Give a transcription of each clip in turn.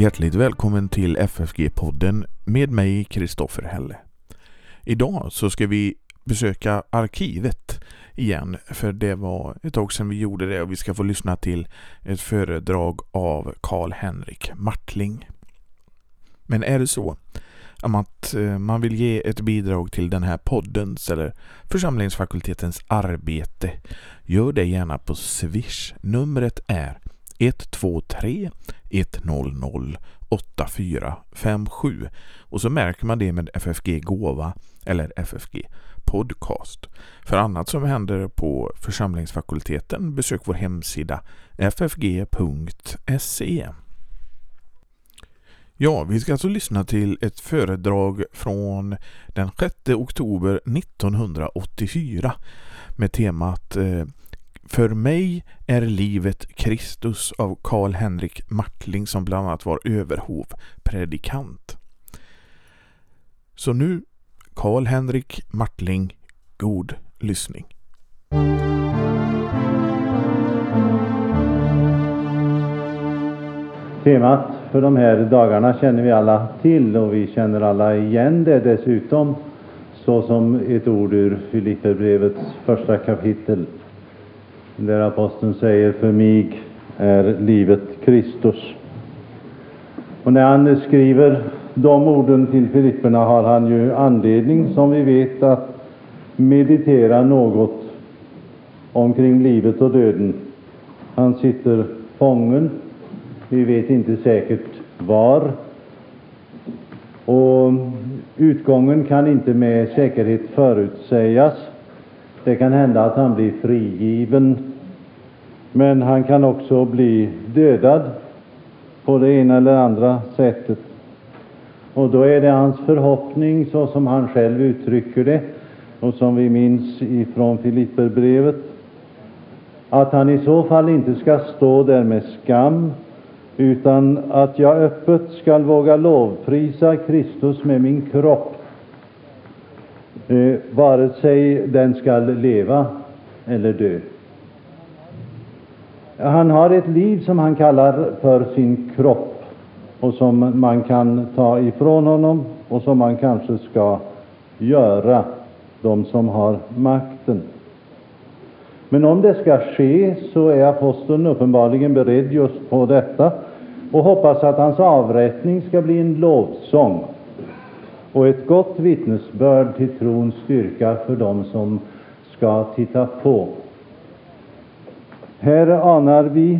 Hjärtligt välkommen till FFG-podden med mig Kristoffer Helle. Idag så ska vi besöka arkivet igen för det var ett tag sedan vi gjorde det och vi ska få lyssna till ett föredrag av Karl-Henrik Martling. Men är det så att eh, man vill ge ett bidrag till den här poddens eller församlingsfakultetens arbete, gör det gärna på Swish. Numret är 123 100 8457 och så märker man det med FFG Gåva eller FFG Podcast. För annat som händer på församlingsfakulteten besök vår hemsida ffg.se. Ja, vi ska alltså lyssna till ett föredrag från den 6 oktober 1984 med temat eh, för mig är livet Kristus av Karl-Henrik Martling som bland annat var överhovpredikant. Så nu Karl-Henrik Martling, god lyssning. Temat för de här dagarna känner vi alla till och vi känner alla igen det dessutom såsom ett ord ur Filipperbrevets första kapitel där aposteln säger för mig är livet Kristus. Och när han skriver de orden till Filipperna har han ju anledning, som vi vet, att meditera något omkring livet och döden. Han sitter fången vi vet inte säkert var. Och utgången kan inte med säkerhet förutsägas. Det kan hända att han blir frigiven, men han kan också bli dödad på det ena eller andra sättet. Och då är det hans förhoppning, så som han själv uttrycker det och som vi minns ifrån Filipperbrevet, att han i så fall inte skall stå där med skam utan att jag öppet skall våga lovprisa Kristus med min kropp, eh, vare sig den skall leva eller dö. Han har ett liv som han kallar för sin kropp och som man kan ta ifrån honom och som man kanske ska göra, de som har makten. Men om det ska ske så är aposteln uppenbarligen beredd just på detta och hoppas att hans avrättning ska bli en lovsång och ett gott vittnesbörd till trons styrka för dem som ska titta på. Här anar vi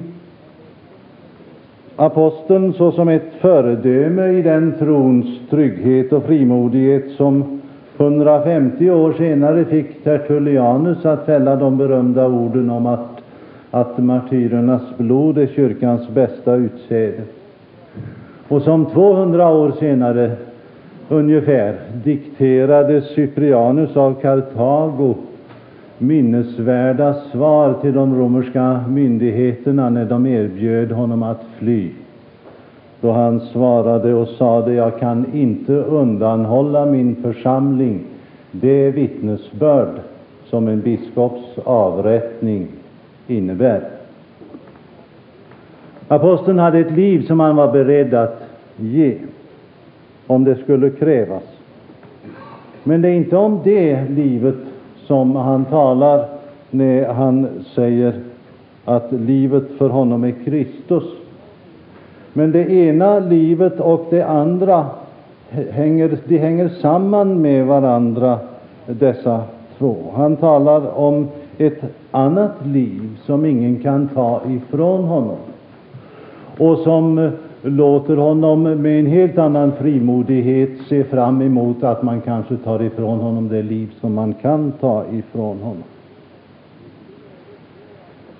aposteln såsom ett föredöme i den trons trygghet och frimodighet som 150 år senare fick Tertullianus att fälla de berömda orden om att att martyrernas blod är kyrkans bästa utsäde. Och som 200 år senare ungefär dikterade Cyprianus av Kartago minnesvärda svar till de romerska myndigheterna när de erbjöd honom att fly. Då han svarade och sade, jag kan inte undanhålla min församling det vittnesbörd som en biskops avrättning innebär. Aposteln hade ett liv som han var beredd att ge, om det skulle krävas. Men det är inte om det livet som han talar när han säger att livet för honom är Kristus. Men det ena livet och det andra hänger, de hänger samman med varandra, dessa två. Han talar om ett annat liv som ingen kan ta ifrån honom och som låter honom med en helt annan frimodighet se fram emot att man kanske tar ifrån honom det liv som man kan ta ifrån honom.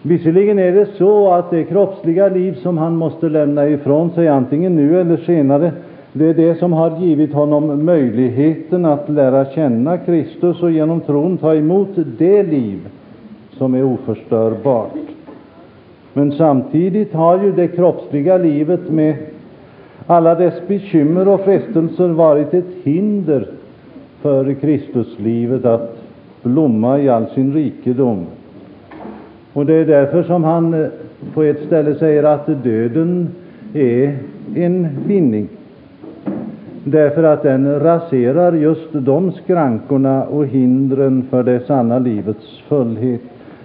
Visserligen är det så att det kroppsliga liv som han måste lämna ifrån sig, antingen nu eller senare, det är det som har givit honom möjligheten att lära känna Kristus och genom tron ta emot det liv som är oförstörbart. Men samtidigt har ju det kroppsliga livet med alla dess bekymmer och frestelser varit ett hinder för Kristuslivet att blomma i all sin rikedom. Och det är därför som han eh, på ett ställe säger att döden är en vinning. Därför att den raserar just de skrankorna och hindren för det sanna livets fullhet.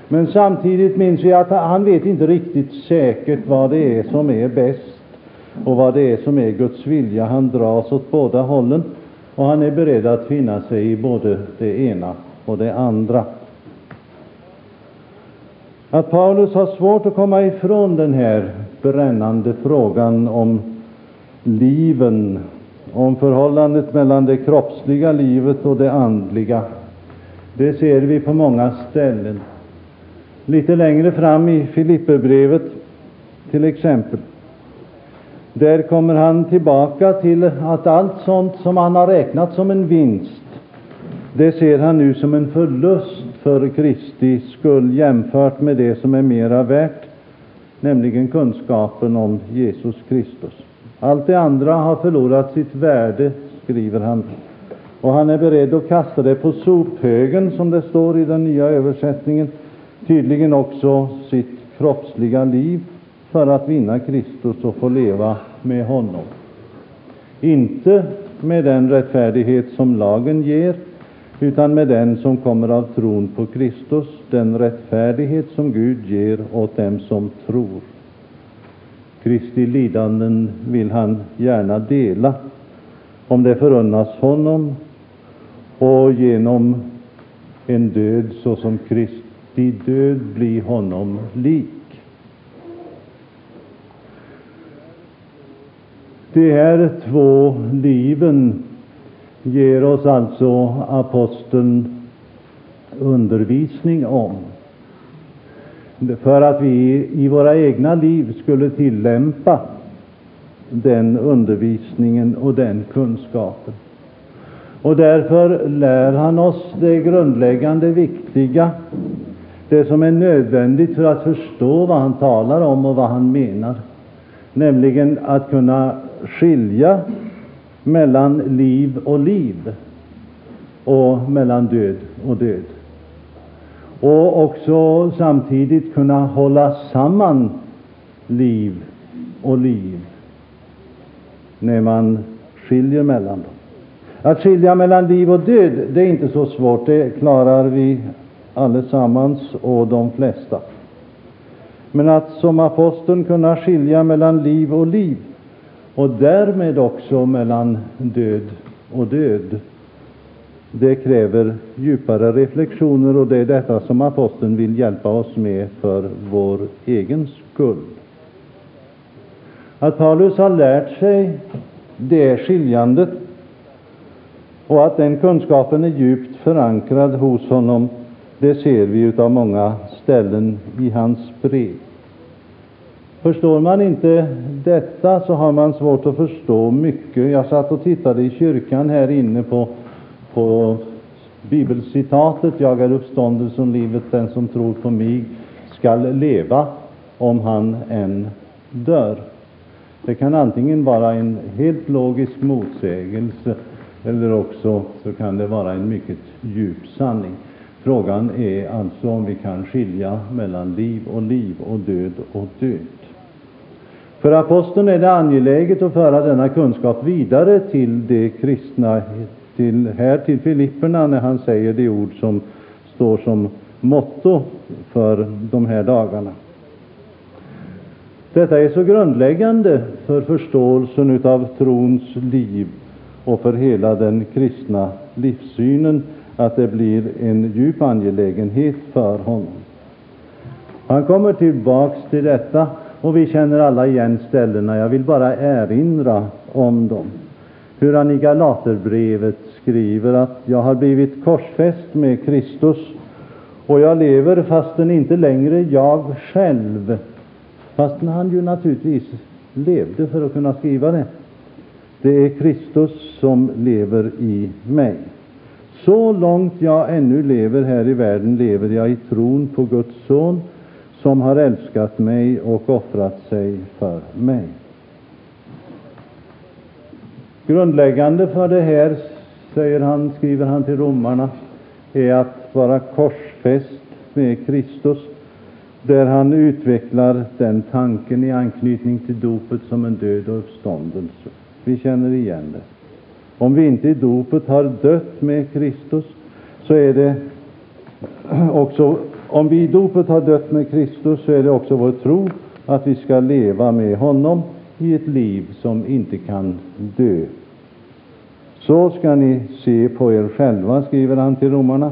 Men samtidigt minns vi att han vet inte riktigt säkert vad det är som är bäst och vad det är som är Guds vilja. Han dras åt båda hållen och han är beredd att finna sig i både det ena och det andra. Att Paulus har svårt att komma ifrån den här brännande frågan om liven, om förhållandet mellan det kroppsliga livet och det andliga, det ser vi på många ställen. Lite längre fram i Filipperbrevet till exempel. Där kommer han tillbaka till att allt sånt som han har räknat som en vinst, det ser han nu som en förlust för Kristi skull jämfört med det som är mera värt, nämligen kunskapen om Jesus Kristus. Allt det andra har förlorat sitt värde, skriver han, och han är beredd att kasta det på sophögen, som det står i den nya översättningen, tydligen också sitt kroppsliga liv för att vinna Kristus och få leva med honom. Inte med den rättfärdighet som lagen ger, utan med den som kommer av tron på Kristus, den rättfärdighet som Gud ger åt dem som tror. Kristi lidanden vill han gärna dela, om det förunnas honom, och genom en död såsom Kristi död bli honom lik. De här två liven ger oss alltså aposteln undervisning om. För att vi i våra egna liv skulle tillämpa den undervisningen och den kunskapen. Och därför lär han oss det grundläggande, viktiga, det som är nödvändigt för att förstå vad han talar om och vad han menar, nämligen att kunna skilja mellan liv och liv och mellan död och död. Och också samtidigt kunna hålla samman liv och liv när man skiljer mellan dem. Att skilja mellan liv och död, det är inte så svårt. Det klarar vi allesammans och de flesta. Men att som aposteln kunna skilja mellan liv och liv, och därmed också mellan död och död. Det kräver djupare reflexioner och det är detta som aposteln vill hjälpa oss med för vår egen skull. Att Paulus har lärt sig det skiljandet och att den kunskapen är djupt förankrad hos honom, det ser vi av många ställen i hans brev. Förstår man inte detta så har man svårt att förstå mycket. Jag satt och tittade i kyrkan här inne på, på bibelcitatet ”Jag är uppståndelsen livet, den som tror på mig skall leva om han än dör”. Det kan antingen vara en helt logisk motsägelse eller också så kan det vara en mycket djup sanning. Frågan är alltså om vi kan skilja mellan liv och liv och död och död. För aposteln är det angeläget att föra denna kunskap vidare till de kristna, till, här till Filipperna, när han säger de ord som står som motto för de här dagarna. Detta är så grundläggande för förståelsen av trons liv och för hela den kristna livssynen att det blir en djup angelägenhet för honom. Han kommer tillbaks till detta och vi känner alla igen ställena. Jag vill bara erinra om dem. Hur han i Galaterbrevet skriver att jag har blivit korsfäst med Kristus och jag lever fastän inte längre jag själv. Fastän han ju naturligtvis levde för att kunna skriva det. Det är Kristus som lever i mig. Så långt jag ännu lever här i världen lever jag i tron på Guds son som har älskat mig och offrat sig för mig. Grundläggande för det här, säger han, skriver han till romarna, är att vara korsfäst med Kristus. där han utvecklar den tanken i anknytning till dopet som en död och uppståndelse. Vi känner igen det. Om vi inte i dopet har dött med Kristus, så är det också om vi i dopet har dött med Kristus, så är det också vår tro att vi ska leva med honom i ett liv som inte kan dö. Så ska ni se på er själva, skriver han till romarna.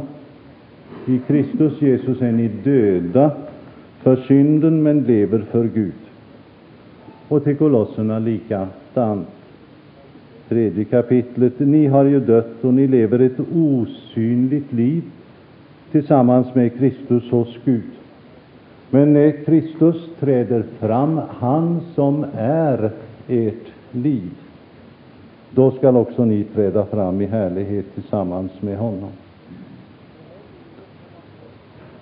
I Kristus Jesus är ni döda för synden, men lever för Gud. Och till kolosserna likadant. Tredje kapitlet. Ni har ju dött och ni lever ett osynligt liv tillsammans med Kristus hos Gud. Men när Kristus träder fram, han som är ert liv, då skall också ni träda fram i härlighet tillsammans med honom.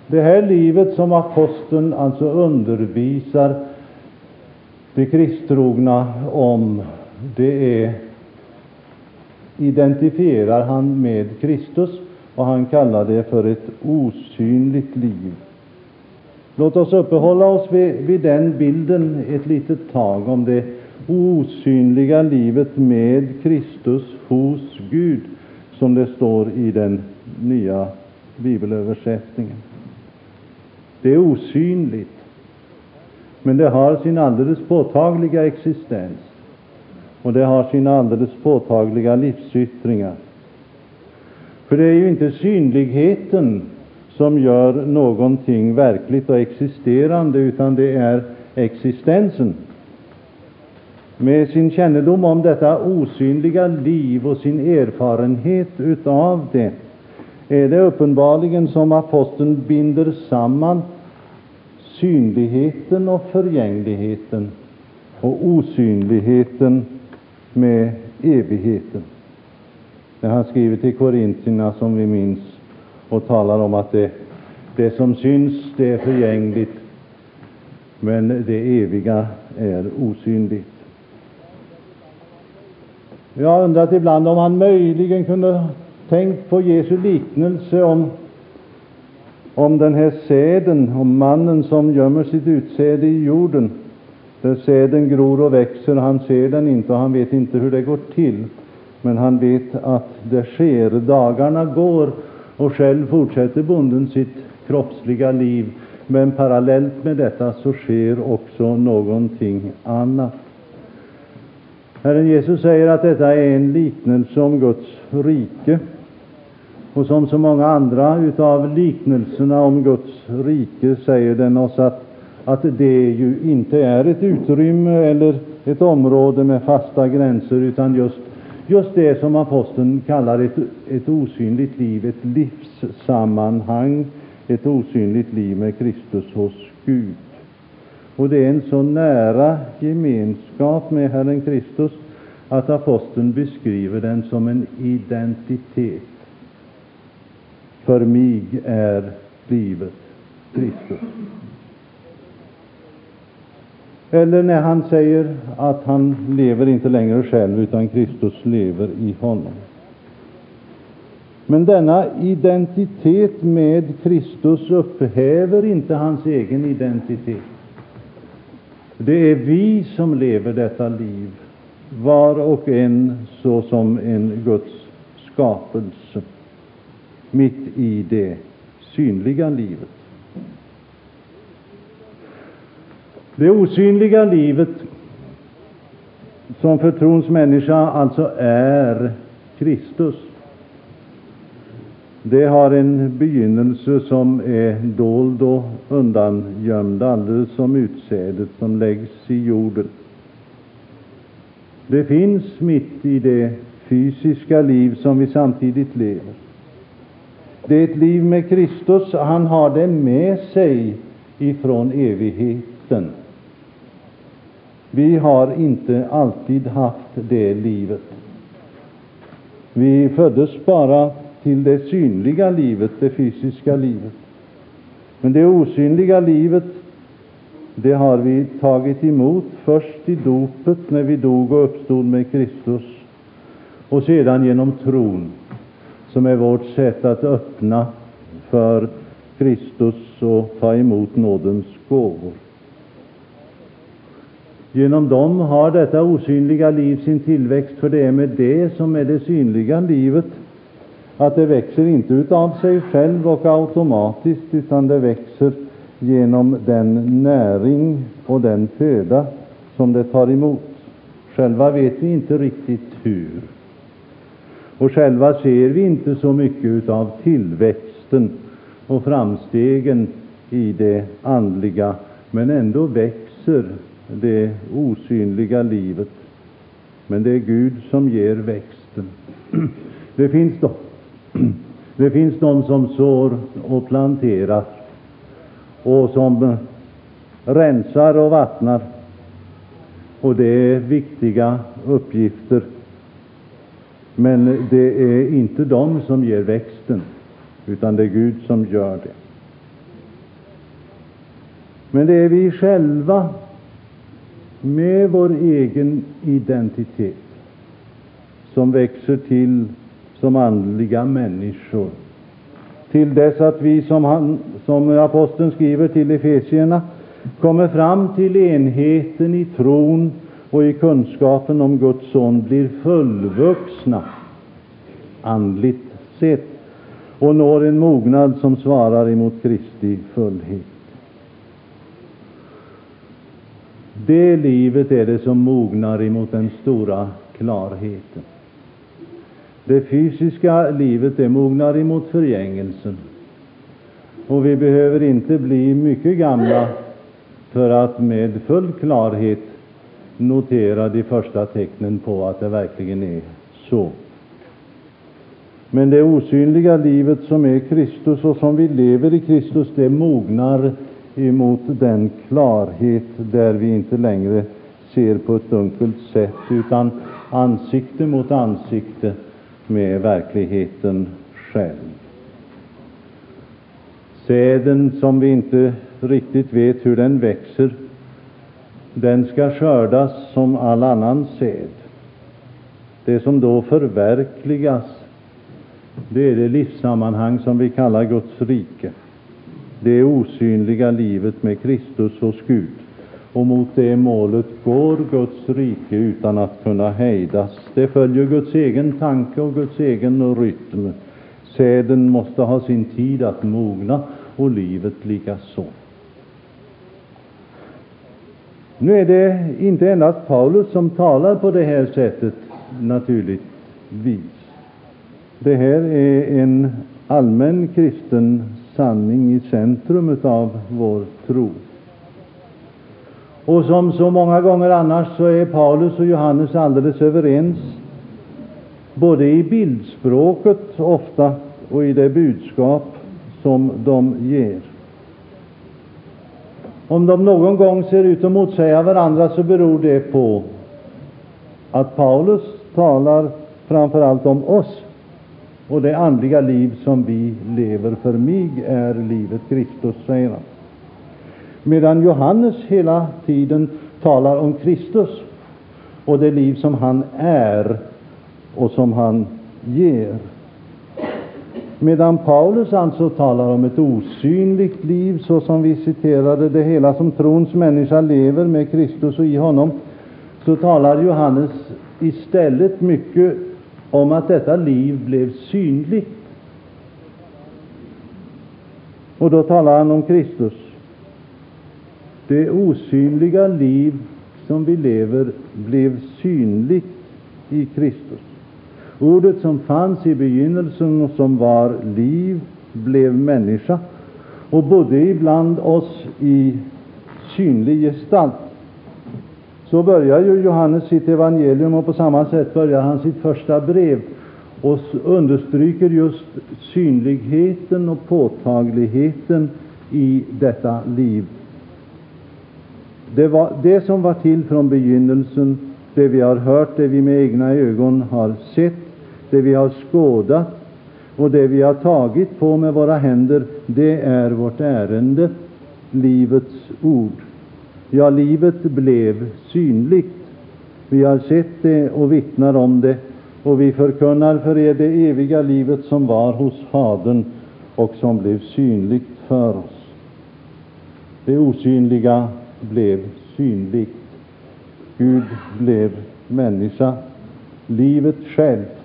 Det här livet som aposteln alltså undervisar de kristtrogna om, det är, identifierar han med Kristus och han kallar det för ett osynligt liv. Låt oss uppehålla oss vid, vid den bilden ett litet tag om det osynliga livet med Kristus hos Gud, som det står i den nya bibelöversättningen. Det är osynligt, men det har sin alldeles påtagliga existens och det har sina alldeles påtagliga livsyttringar. För det är ju inte synligheten som gör någonting verkligt och existerande, utan det är existensen. Med sin kännedom om detta osynliga liv och sin erfarenhet utav det är det uppenbarligen som aposteln binder samman synligheten och förgängligheten och osynligheten med evigheten. När han skriver till korintierna, som vi minns, och talar om att det, det som syns, det är förgängligt, men det eviga är osynligt. Jag har undrat ibland om han möjligen kunde tänkt på Jesu liknelse om, om den här säden, om mannen som gömmer sitt utsäde i jorden, säden gror och växer. Han ser den inte och han vet inte hur det går till, men han vet att det sker. Dagarna går och själv fortsätter bonden sitt kroppsliga liv, men parallellt med detta så sker också någonting annat. Herren Jesus säger att detta är en liknelse om Guds rike. Och som så många andra utav liknelserna om Guds rike säger den oss att, att det ju inte är ett utrymme eller ett område med fasta gränser, utan just, just det som aposteln kallar ett, ett osynligt liv, ett livssammanhang, ett osynligt liv med Kristus hos Gud. Och det är en så nära gemenskap med Herren Kristus att aposteln beskriver den som en identitet. För mig är livet Kristus. Eller när han säger att han lever inte längre själv, utan Kristus lever i honom. Men denna identitet med Kristus upphäver inte hans egen identitet. Det är vi som lever detta liv, var och en såsom en Guds skapelse, mitt i det synliga livet. Det osynliga livet, som för trons människa alltså är Kristus, det har en begynnelse som är dold och undangömd, alldeles som utsädet som läggs i jorden. Det finns mitt i det fysiska liv som vi samtidigt lever. Det är ett liv med Kristus. Han har det med sig ifrån evigheten. Vi har inte alltid haft det livet. Vi föddes bara till det synliga livet, det fysiska livet. Men det osynliga livet, det har vi tagit emot först i dopet, när vi dog och uppstod med Kristus, och sedan genom tron, som är vårt sätt att öppna för Kristus och ta emot nådens gåvor. Genom dem har detta osynliga liv sin tillväxt, för det är med det som med det synliga livet, att det växer inte utav sig själv och automatiskt, utan det växer genom den näring och den föda som det tar emot. Själva vet vi inte riktigt hur. Och själva ser vi inte så mycket av tillväxten och framstegen i det andliga, men ändå växer det osynliga livet. Men det är Gud som ger växten. Det finns de, det finns de som sår och planterar och som rensar och vattnar. Och det är viktiga uppgifter. Men det är inte de som ger växten, utan det är Gud som gör det. Men det är vi själva med vår egen identitet som växer till som andliga människor till dess att vi, som, han, som aposteln skriver till Efesierna, kommer fram till enheten i tron och i kunskapen om Guds son, blir fullvuxna andligt sett och når en mognad som svarar emot Kristi fullhet. Det livet är det som mognar emot den stora klarheten. Det fysiska livet det mognar emot förgängelsen. Och vi behöver inte bli mycket gamla för att med full klarhet notera de första tecknen på att det verkligen är så. Men det osynliga livet som är Kristus och som vi lever i Kristus, det mognar emot den klarhet där vi inte längre ser på ett dunkelt sätt, utan ansikte mot ansikte med verkligheten själv. Säden som vi inte riktigt vet hur den växer, den ska skördas som all annan säd. Det som då förverkligas, det är det livssammanhang som vi kallar Guds rike. Det osynliga livet med Kristus hos Gud. Och mot det målet går Guds rike utan att kunna hejdas. Det följer Guds egen tanke och Guds egen rytm. Säden måste ha sin tid att mogna och livet likaså. Nu är det inte endast Paulus som talar på det här sättet, naturligtvis. Det här är en allmän kristen sanning i centrum av vår tro. Och som så många gånger annars så är Paulus och Johannes alldeles överens, både i bildspråket ofta och i det budskap som de ger. Om de någon gång ser ut att motsäga varandra så beror det på att Paulus talar framför allt om oss och det andliga liv som vi lever. För mig är livet Kristus, säger han. Medan Johannes hela tiden talar om Kristus och det liv som han är och som han ger. Medan Paulus alltså talar om ett osynligt liv, så som vi citerade det hela som trons människa lever med Kristus och i honom, så talar Johannes istället mycket om att detta liv blev synligt. Och då talar han om Kristus. Det osynliga liv som vi lever blev synligt i Kristus. Ordet som fanns i begynnelsen och som var liv blev människa och bodde ibland oss i synlig gestalt. Så börjar ju Johannes sitt evangelium och på samma sätt börjar han sitt första brev och understryker just synligheten och påtagligheten i detta liv. Det var det som var till från begynnelsen, det vi har hört, det vi med egna ögon har sett, det vi har skådat och det vi har tagit på med våra händer, det är vårt ärende, livets ord. Ja, livet blev synligt. Vi har sett det och vittnar om det, och vi förkunnar för er det eviga livet som var hos Fadern och som blev synligt för oss. Det osynliga blev synligt. Gud blev människa. Livet självt,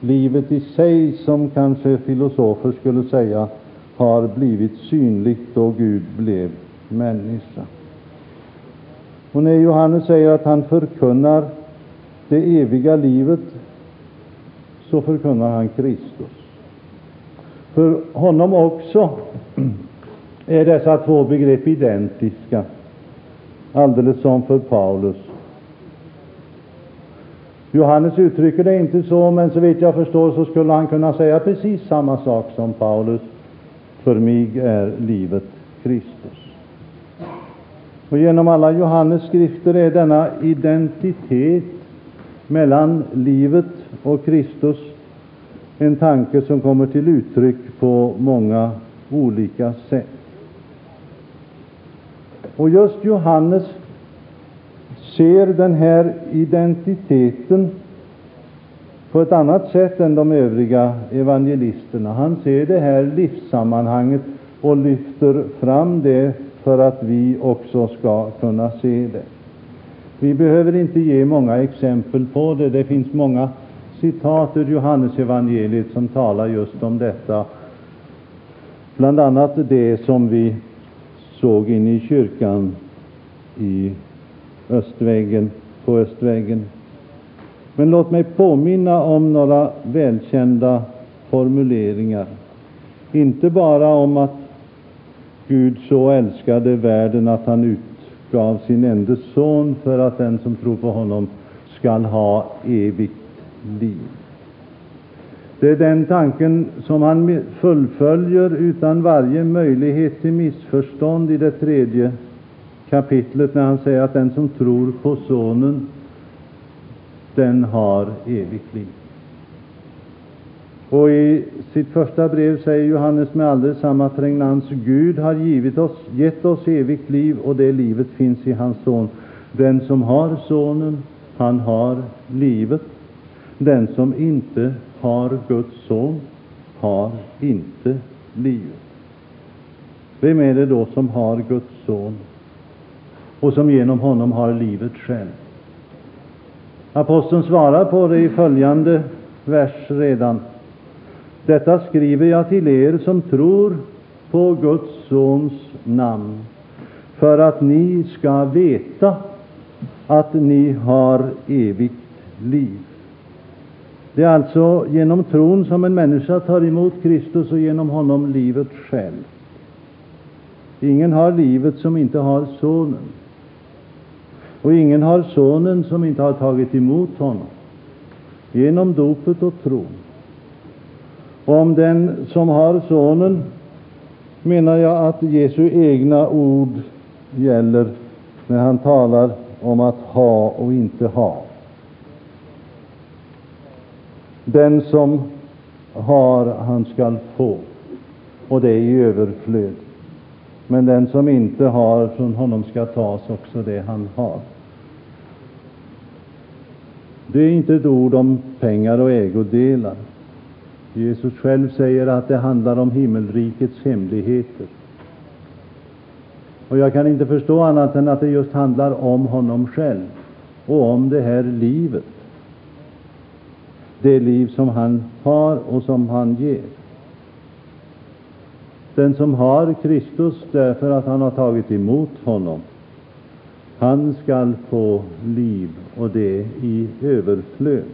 livet i sig som kanske filosofer skulle säga, har blivit synligt då Gud blev människa. Och när Johannes säger att han förkunnar det eviga livet, så förkunnar han Kristus. För honom också är dessa två begrepp identiska, alldeles som för Paulus. Johannes uttrycker det inte så, men så vitt jag förstår så skulle han kunna säga precis samma sak som Paulus. För mig är livet Kristus. Och genom alla Johannes skrifter är denna identitet mellan livet och Kristus en tanke som kommer till uttryck på många olika sätt. Och just Johannes ser den här identiteten på ett annat sätt än de övriga evangelisterna. Han ser det här livssammanhanget och lyfter fram det för att vi också ska kunna se det. Vi behöver inte ge många exempel på det. Det finns många citat ur Johannesevangeliet som talar just om detta. Bland annat det som vi såg inne i kyrkan i östväggen, på östväggen. Men låt mig påminna om några välkända formuleringar. Inte bara om att Gud så älskade världen att han utgav sin enda son för att den som tror på honom skall ha evigt liv. Det är den tanken som han fullföljer utan varje möjlighet till missförstånd i det tredje kapitlet när han säger att den som tror på Sonen, den har evigt liv. Och i sitt första brev säger Johannes med alldeles samma pregnans Gud har givit oss, gett oss evigt liv och det livet finns i hans son. Den som har Sonen, han har livet. Den som inte har Guds son har inte livet. Vem är det då som har Guds son och som genom honom har livet själv? Aposteln svarar på det i följande vers redan. Detta skriver jag till er som tror på Guds sons namn, för att ni skall veta att ni har evigt liv. Det är alltså genom tron som en människa tar emot Kristus och genom honom livet själv. Ingen har livet som inte har Sonen. Och ingen har Sonen som inte har tagit emot honom genom dopet och tron. Om den som har Sonen menar jag att Jesu egna ord gäller när han talar om att ha och inte ha. Den som har, han skall få, och det är i överflöd. Men den som inte har, från honom skall tas också det han har. Det är inte ett ord om pengar och ägodelar. Jesus själv säger att det handlar om himmelrikets hemligheter. Och jag kan inte förstå annat än att det just handlar om honom själv och om det här livet. Det liv som han har och som han ger. Den som har Kristus därför att han har tagit emot honom, han skall få liv och det i överflöd.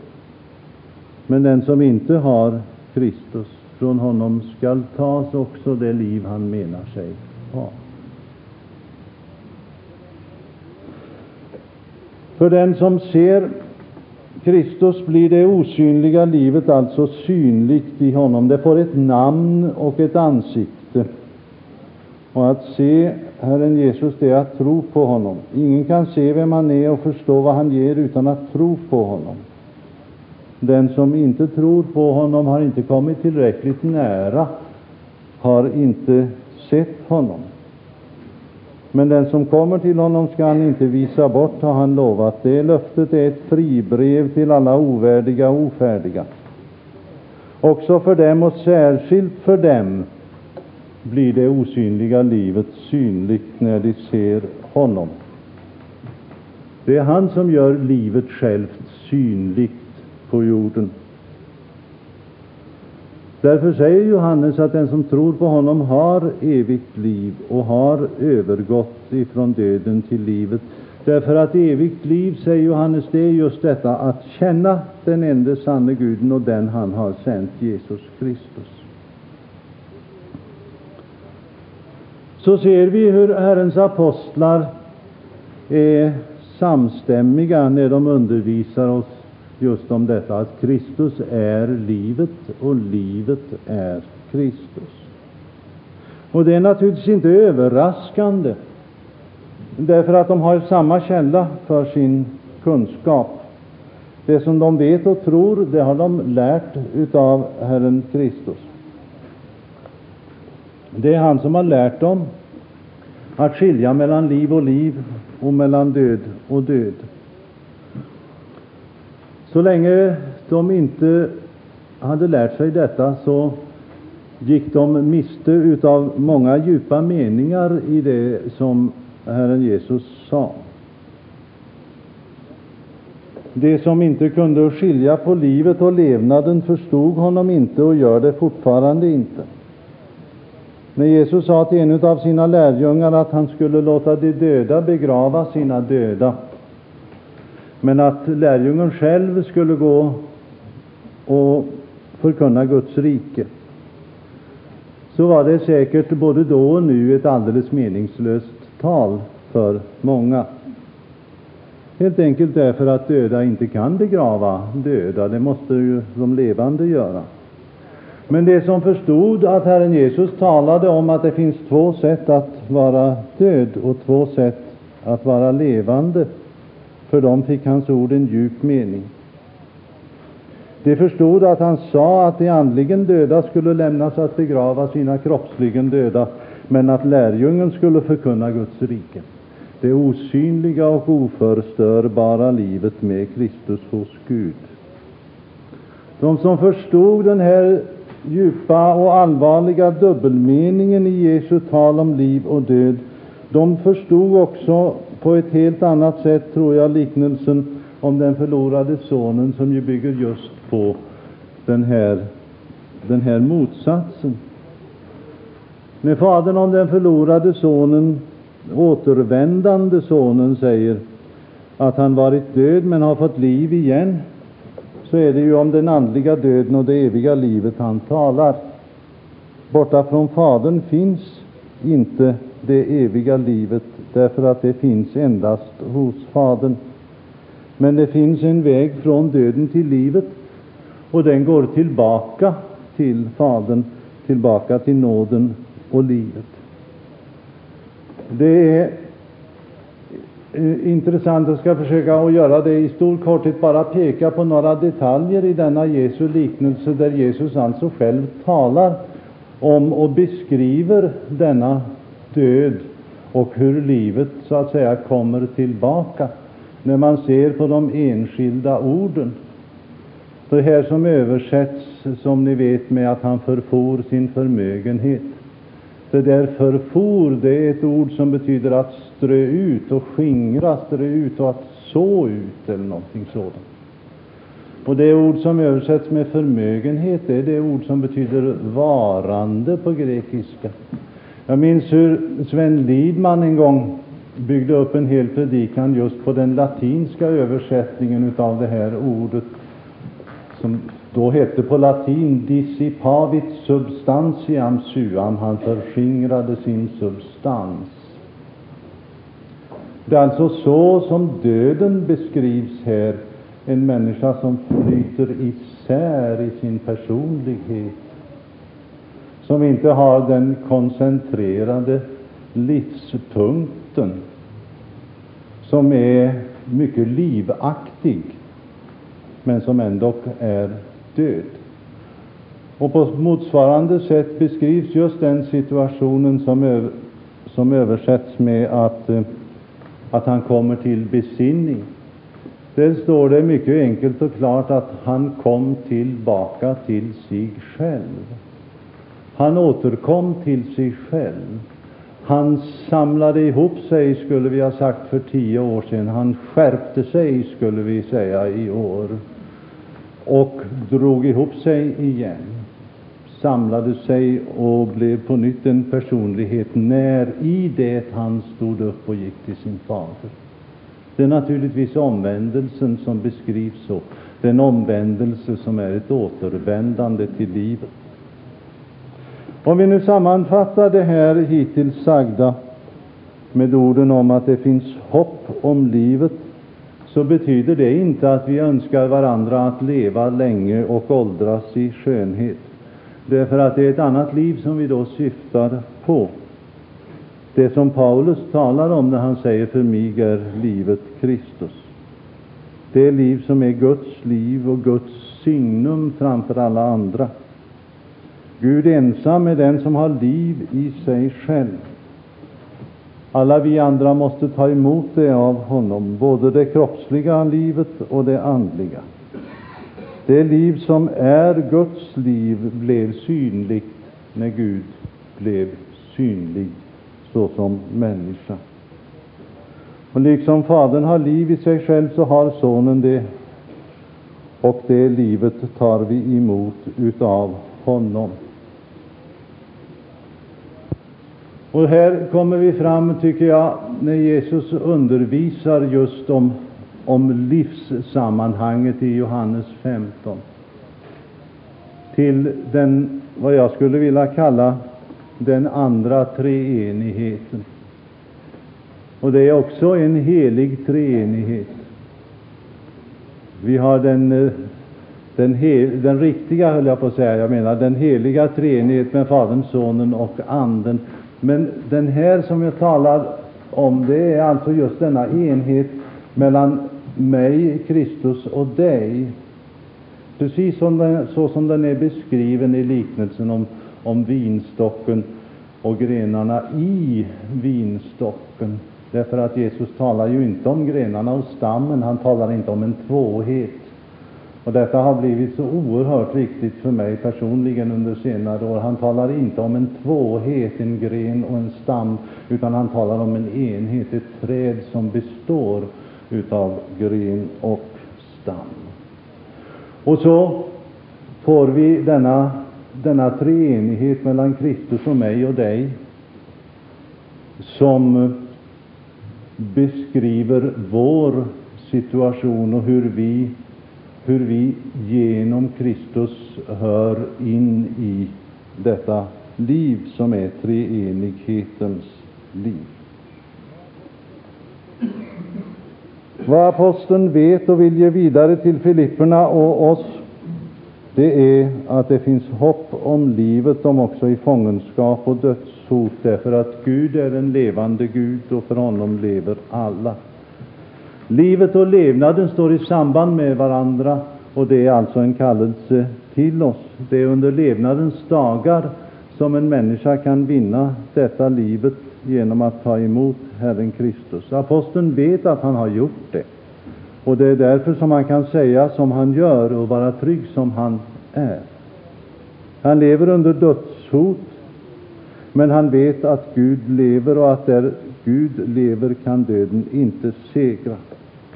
Men den som inte har Kristus, från honom skall tas också det liv han menar sig ha. För den som ser Kristus blir det osynliga livet alltså synligt i honom. Det får ett namn och ett ansikte. Och att se Herren Jesus, det är att tro på honom. Ingen kan se vem han är och förstå vad han ger utan att tro på honom. Den som inte tror på honom har inte kommit tillräckligt nära, har inte sett honom. Men den som kommer till honom skall han inte visa bort, har han lovat. Det löftet är ett fribrev till alla ovärdiga och ofärdiga. Också för dem och särskilt för dem blir det osynliga livet synligt när de ser honom. Det är han som gör livet självt synligt på jorden. Därför säger Johannes att den som tror på honom har evigt liv och har övergått ifrån döden till livet. Därför att evigt liv, säger Johannes, det är just detta att känna den enda sanne Guden och den han har sänt, Jesus Kristus. Så ser vi hur Herrens apostlar är samstämmiga när de undervisar oss just om detta att Kristus är livet och livet är Kristus. Och det är naturligtvis inte överraskande, därför att de har samma källa för sin kunskap. Det som de vet och tror, det har de lärt utav Herren Kristus. Det är han som har lärt dem att skilja mellan liv och liv och mellan död och död. Så länge de inte hade lärt sig detta så gick de miste om många djupa meningar i det som Herren Jesus sa. De som inte kunde skilja på livet och levnaden förstod honom inte och gör det fortfarande inte. När Jesus sa till en av sina lärjungar att han skulle låta de döda begrava sina döda, men att lärjungen själv skulle gå och förkunna Guds rike, så var det säkert både då och nu ett alldeles meningslöst tal för många. Helt enkelt därför att döda inte kan begrava döda, det måste ju de levande göra. Men de som förstod att Herren Jesus talade om att det finns två sätt att vara död och två sätt att vara levande, för dem fick hans ord en djup mening. De förstod att han sa att de andligen döda skulle lämnas att begrava sina kroppsligen döda, men att lärjungen skulle förkunna Guds rike, det osynliga och oförstörbara livet med Kristus hos Gud. De som förstod den här djupa och allvarliga dubbelmeningen i Jesu tal om liv och död, de förstod också på ett helt annat sätt, tror jag, liknelsen om den förlorade sonen, som ju bygger just på den här, den här motsatsen. När Fadern om den förlorade sonen, återvändande sonen, säger att han varit död men har fått liv igen, så är det ju om den andliga döden och det eviga livet han talar. Borta från Fadern finns inte det eviga livet, därför att det finns endast hos Fadern. Men det finns en väg från döden till livet, och den går tillbaka till Fadern, tillbaka till nåden och livet. Det är eh, intressant. Jag ska försöka att göra det i stor korthet, bara peka på några detaljer i denna Jesu liknelse, där Jesus alltså själv talar om och beskriver denna död och hur livet så att säga kommer tillbaka när man ser på de enskilda orden. Det här som översätts, som ni vet, med att han förfor sin förmögenhet. Det där förfor, det är ett ord som betyder att strö ut och skingra, strö ut och att så ut eller någonting sådant. Och det ord som översätts med förmögenhet, det är det ord som betyder varande på grekiska. Jag minns hur Sven Lidman en gång byggde upp en hel predikan just på den latinska översättningen av det här ordet, som då hette på latin dissipavit substantiam suam, han förskingrade sin substans. Det är alltså så som döden beskrivs här, en människa som flyter isär i sin personlighet, som inte har den koncentrerade livspunkten, som är mycket livaktig, men som ändå är död. Och på motsvarande sätt beskrivs just den situationen som, som översätts med att, eh, att han kommer till besinning. Där står det mycket enkelt och klart att han kom tillbaka till sig själv. Han återkom till sig själv. Han samlade ihop sig, skulle vi ha sagt för tio år sedan. Han skärpte sig, skulle vi säga i år. Och drog ihop sig igen. Samlade sig och blev på nytt en personlighet när i det han stod upp och gick till sin fader. Det är naturligtvis omvändelsen som beskrivs så. Den omvändelse som är ett återvändande till livet. Om vi nu sammanfattar det här hittills sagda med orden om att det finns hopp om livet, så betyder det inte att vi önskar varandra att leva länge och åldras i skönhet. Därför att det är ett annat liv som vi då syftar på. Det som Paulus talar om när han säger för mig är livet Kristus. Det liv som är Guds liv och Guds signum framför alla andra. Gud ensam är den som har liv i sig själv. Alla vi andra måste ta emot det av honom, både det kroppsliga livet och det andliga. Det liv som är Guds liv blev synligt när Gud blev synlig såsom människa. Och liksom Fadern har liv i sig själv, så har Sonen det, och det livet tar vi emot utav honom. Och här kommer vi fram, tycker jag, när Jesus undervisar just om, om livssammanhanget i Johannes 15, till den, vad jag skulle vilja kalla, den andra treenigheten. Och det är också en helig treenighet. Vi har den, eh, den, hel, den riktiga, höll jag på att säga, jag menar den heliga treenighet med Fadern, Sonen och Anden. Men den här som jag talar om, det är alltså just denna enhet mellan mig, Kristus, och dig. Precis som den, så som den är beskriven i liknelsen om, om vinstocken och grenarna i vinstocken. Därför att Jesus talar ju inte om grenarna och stammen, han talar inte om en tvåhet. Och detta har blivit så oerhört viktigt för mig personligen under senare år. Han talar inte om en tvåhet, en gren och en stam, utan han talar om en enhet, ett träd som består utav gren och stam. Och så får vi denna, denna treenighet mellan Kristus och mig och dig, som beskriver vår situation och hur vi genom Kristus hör in i detta liv som är treenighetens liv. Vad aposteln vet och vill ge vidare till Filipperna och oss, det är att det finns hopp om livet, om också i fångenskap och dödshot, därför att Gud är en levande Gud och för honom lever alla. Livet och levnaden står i samband med varandra, och det är alltså en kallelse till oss. Det är under levnadens dagar som en människa kan vinna detta livet genom att ta emot Herren Kristus. Aposteln vet att han har gjort det, och det är därför som han kan säga som han gör och vara trygg som han är. Han lever under dödshot, men han vet att Gud lever och att där Gud lever kan döden inte segra.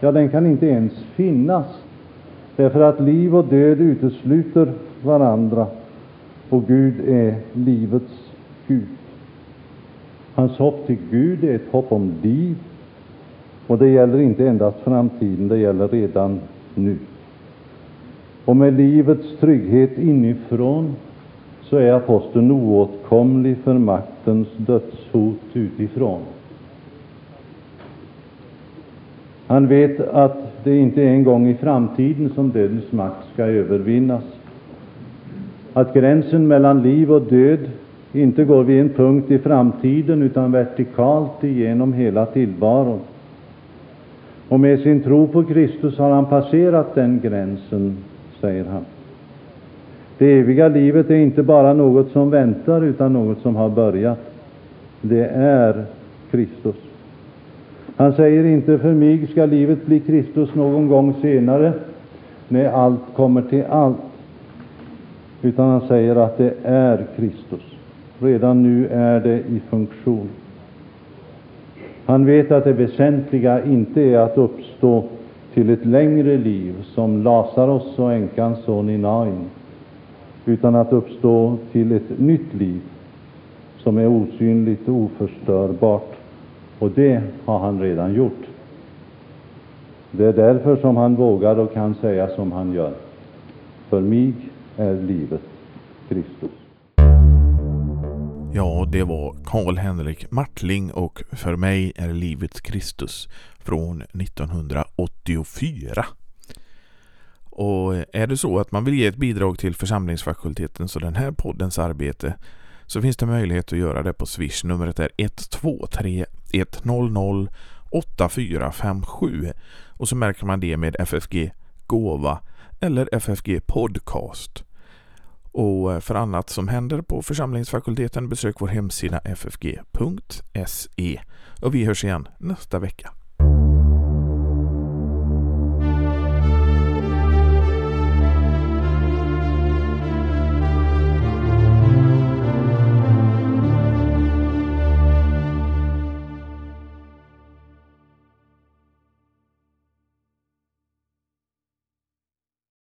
Ja, den kan inte ens finnas, därför att liv och död utesluter varandra, och Gud är livets Gud. Hans hopp till Gud är ett hopp om liv, och det gäller inte endast framtiden, det gäller redan nu. Och med livets trygghet inifrån så är aposteln oåtkomlig för maktens dödshot utifrån. Han vet att det inte är en gång i framtiden som dödens makt skall övervinnas. Att gränsen mellan liv och död inte går vid en punkt i framtiden utan vertikalt igenom hela tillvaron. Och med sin tro på Kristus har han passerat den gränsen, säger han. Det eviga livet är inte bara något som väntar, utan något som har börjat. Det är Kristus. Han säger inte för mig ska livet bli Kristus någon gång senare, när allt kommer till allt. utan han säger att det är Kristus. Redan nu är det i funktion. Han vet att det väsentliga inte är att uppstå till ett längre liv som Lazarus och änkans son i Nain, utan att uppstå till ett nytt liv som är osynligt och oförstörbart. Och det har han redan gjort. Det är därför som han vågar och kan säga som han gör. För mig är livet Kristus. Ja, det var Karl-Henrik Martling och För mig är livet Kristus från 1984. Och är det så att man vill ge ett bidrag till församlingsfakultetens och den här poddens arbete så finns det möjlighet att göra det på Swish. Numret är 123 100 8457 och så märker man det med FFG Gåva eller FFG Podcast. Och eh, för annat som händer på församlingsfakulteten besök vår hemsida ffg.se och vi hörs igen nästa vecka.